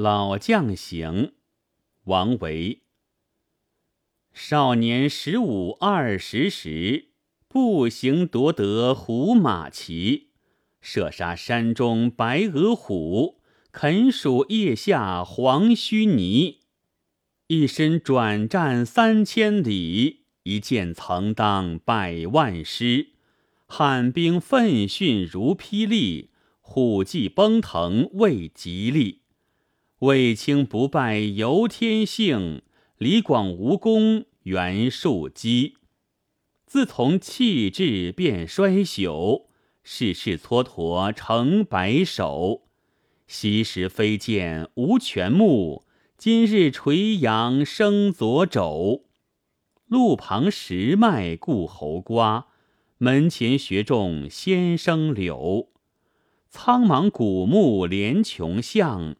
老将行，王维。少年十五二十时，步行夺得胡马骑，射杀山中白额虎，啃鼠腋下黄须泥。一身转战三千里，一剑曾当百万师。汉兵奋迅如霹雳，虎骑奔腾未吉利。卫青不败由天性，李广无功袁术基。自从弃智变衰朽，世事蹉跎成白首。昔时飞剑无全目，今日垂杨生左肘。路旁拾脉顾侯瓜，门前学种先生柳。苍茫古木连穷巷。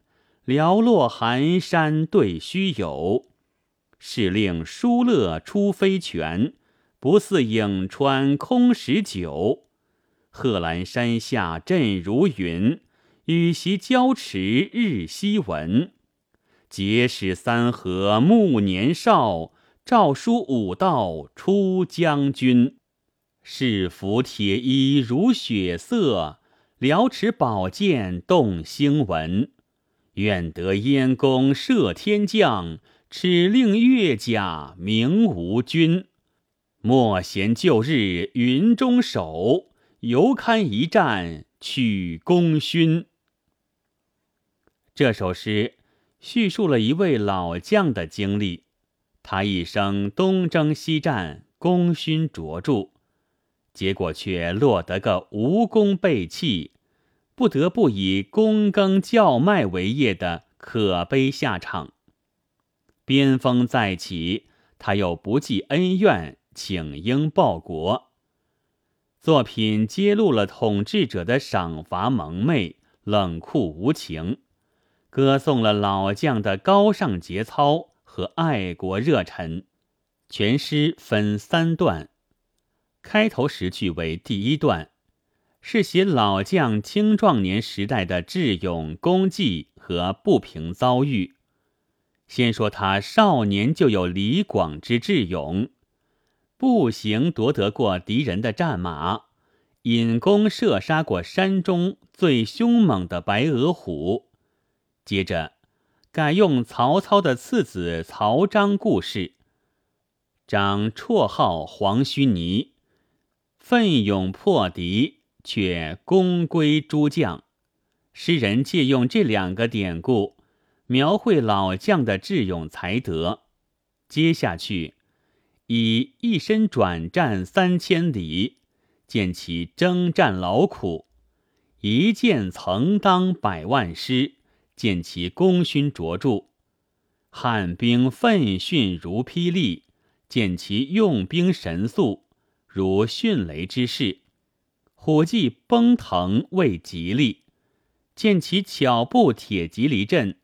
寥落寒山对虚有，是令疏勒出飞泉，不似颍川空石酒。贺兰山下阵如云，羽檄交驰日夕闻。结使三河暮年少，诏书武道出将军。是服铁衣如血色，辽持宝剑动星文。愿得燕弓射天将，齿令越甲鸣吴军。莫嫌旧日云中守，犹堪一战取功勋。这首诗叙述了一位老将的经历，他一生东征西战，功勋卓著，结果却落得个无功被弃。不得不以躬耕叫卖为业的可悲下场。边锋再起，他又不计恩怨，请缨报国。作品揭露了统治者的赏罚蒙昧、冷酷无情，歌颂了老将的高尚节操和爱国热忱。全诗分三段，开头十句为第一段。是写老将青壮年时代的智勇功绩和不平遭遇。先说他少年就有李广之智勇，步行夺得过敌人的战马，引弓射杀过山中最凶猛的白额虎。接着，改用曹操的次子曹彰故事。张绰号黄须泥，奋勇破敌。却功归诸将，诗人借用这两个典故，描绘老将的智勇才德。接下去，以一身转战三千里，见其征战劳苦；一剑曾当百万师，见其功勋卓著；汉兵奋迅如霹雳，见其用兵神速，如迅雷之势。虎骑奔腾未吉利，见其巧布铁骑离阵，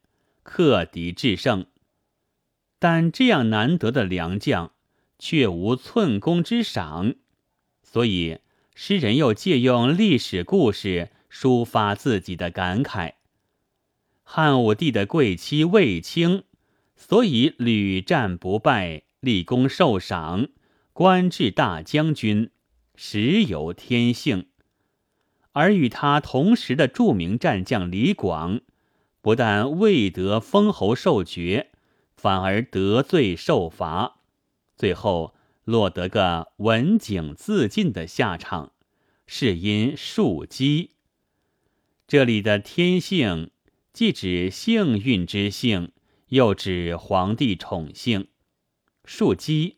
克敌制胜。但这样难得的良将，却无寸功之赏，所以诗人又借用历史故事抒发自己的感慨。汉武帝的贵妻卫青，所以屡战不败，立功受赏，官至大将军。实有天性，而与他同时的著名战将李广，不但未得封侯受爵，反而得罪受罚，最后落得个文景自尽的下场，是因树基。这里的天性，既指幸运之幸，又指皇帝宠幸；树基，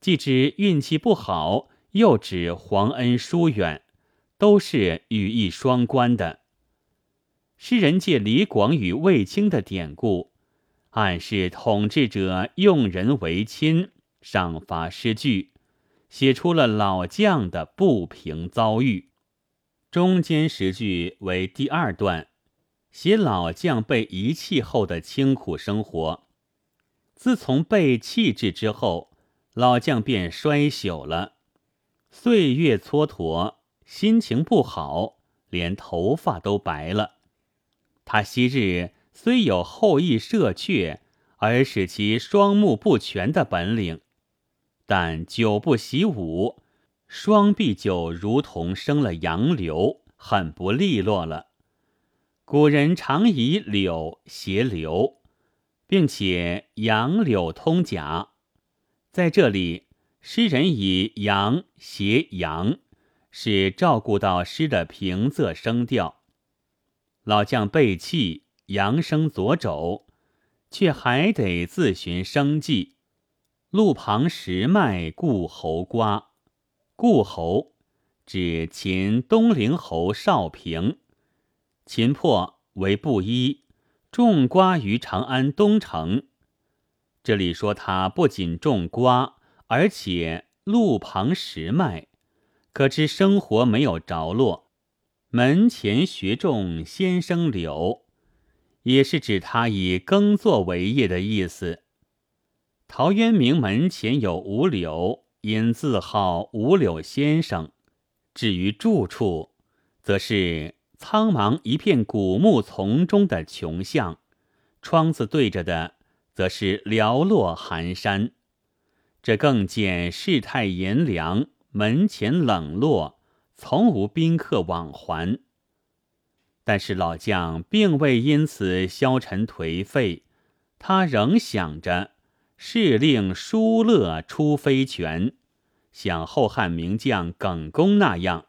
既指运气不好。又指皇恩疏远，都是语义双关的。诗人借李广与卫青的典故，暗示统治者用人为亲，赏罚失据，写出了老将的不平遭遇。中间十句为第二段，写老将被遗弃后的清苦生活。自从被弃置之后，老将便衰朽了。岁月蹉跎，心情不好，连头发都白了。他昔日虽有后羿射雀而使其双目不全的本领，但久不习武，双臂就如同生了杨柳，很不利落了。古人常以柳谐流，并且杨柳通假，在这里，诗人以阳谐阳，是照顾到诗的平仄声调。老将背弃阳生左肘，却还得自寻生计。路旁石脉固侯瓜，固侯指秦东陵侯少平。秦破为布衣，种瓜于长安东城。这里说他不仅种瓜，而且路旁石脉，可知生活没有着落。门前学种先生柳，也是指他以耕作为业的意思。陶渊明门前有五柳，因自号五柳先生。至于住处，则是。苍茫一片古木丛中的穷巷，窗子对着的则是寥落寒山，这更见世态炎凉，门前冷落，从无宾客往还。但是老将并未因此消沉颓废，他仍想着是令疏勒出飞泉，像后汉名将耿恭那样。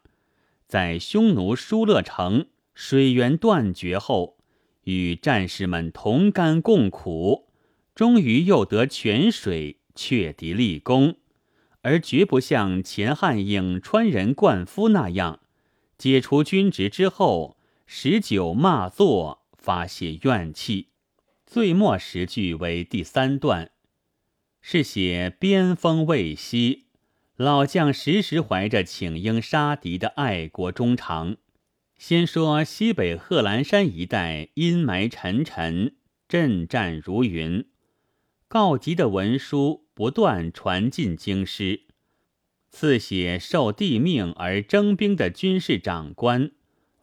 在匈奴疏勒城水源断绝后，与战士们同甘共苦，终于又得泉水，却敌立功，而绝不像前汉颍川人灌夫那样，解除军职之后，使酒骂作，发泄怨气。最末十句为第三段，是写边锋未息。老将时时怀着请缨杀敌的爱国衷肠。先说西北贺兰山一带阴霾沉沉，阵战如云，告急的文书不断传进京师。赐写受帝命而征兵的军事长官，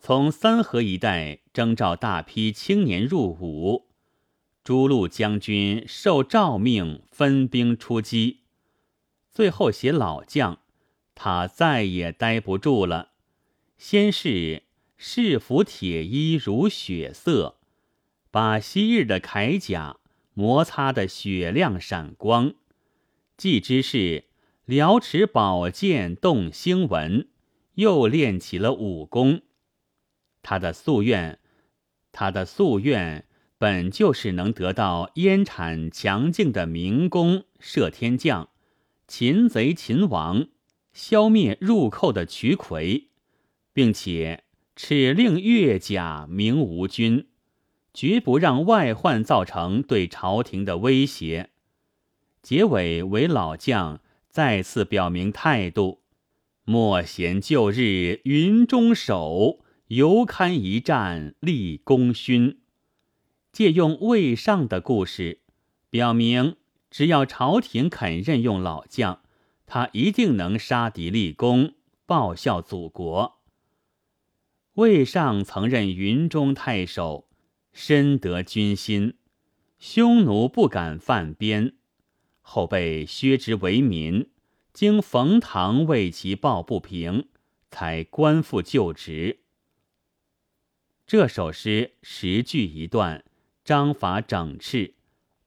从三河一带征召大批青年入伍。诸路将军受诏命分兵出击。最后写老将，他再也待不住了。先是士服铁衣如血色，把昔日的铠甲摩擦的雪亮闪光；既知是辽持宝剑动星纹，又练起了武功。他的夙愿，他的夙愿本就是能得到燕产强劲的明公射天将。擒贼擒王，消灭入寇的渠魁，并且敕令越甲明吴军，绝不让外患造成对朝廷的威胁。结尾为老将再次表明态度：莫嫌旧日云中守，犹堪一战立功勋。借用魏尚的故事，表明。只要朝廷肯任用老将，他一定能杀敌立功，报效祖国。魏尚曾任云中太守，深得军心，匈奴不敢犯边，后被削职为民，经冯唐为其抱不平，才官复旧职。这首诗十句一段，章法整饬。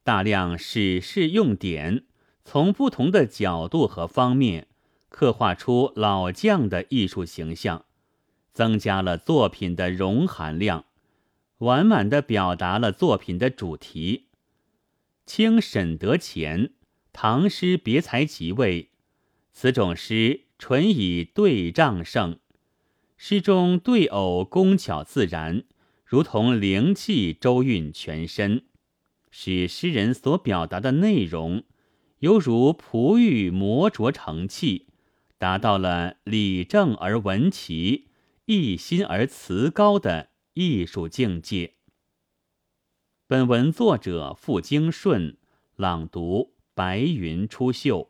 大量史事用典，从不同的角度和方面刻画出老将的艺术形象，增加了作品的容含量，完满的表达了作品的主题。清沈德潜《唐诗别才集》位，此种诗纯以对仗胜，诗中对偶工巧自然，如同灵气周运全身。使诗人所表达的内容，犹如璞玉磨琢成器，达到了理正而文奇、一心而词高的艺术境界。本文作者傅京顺朗读：白云出岫。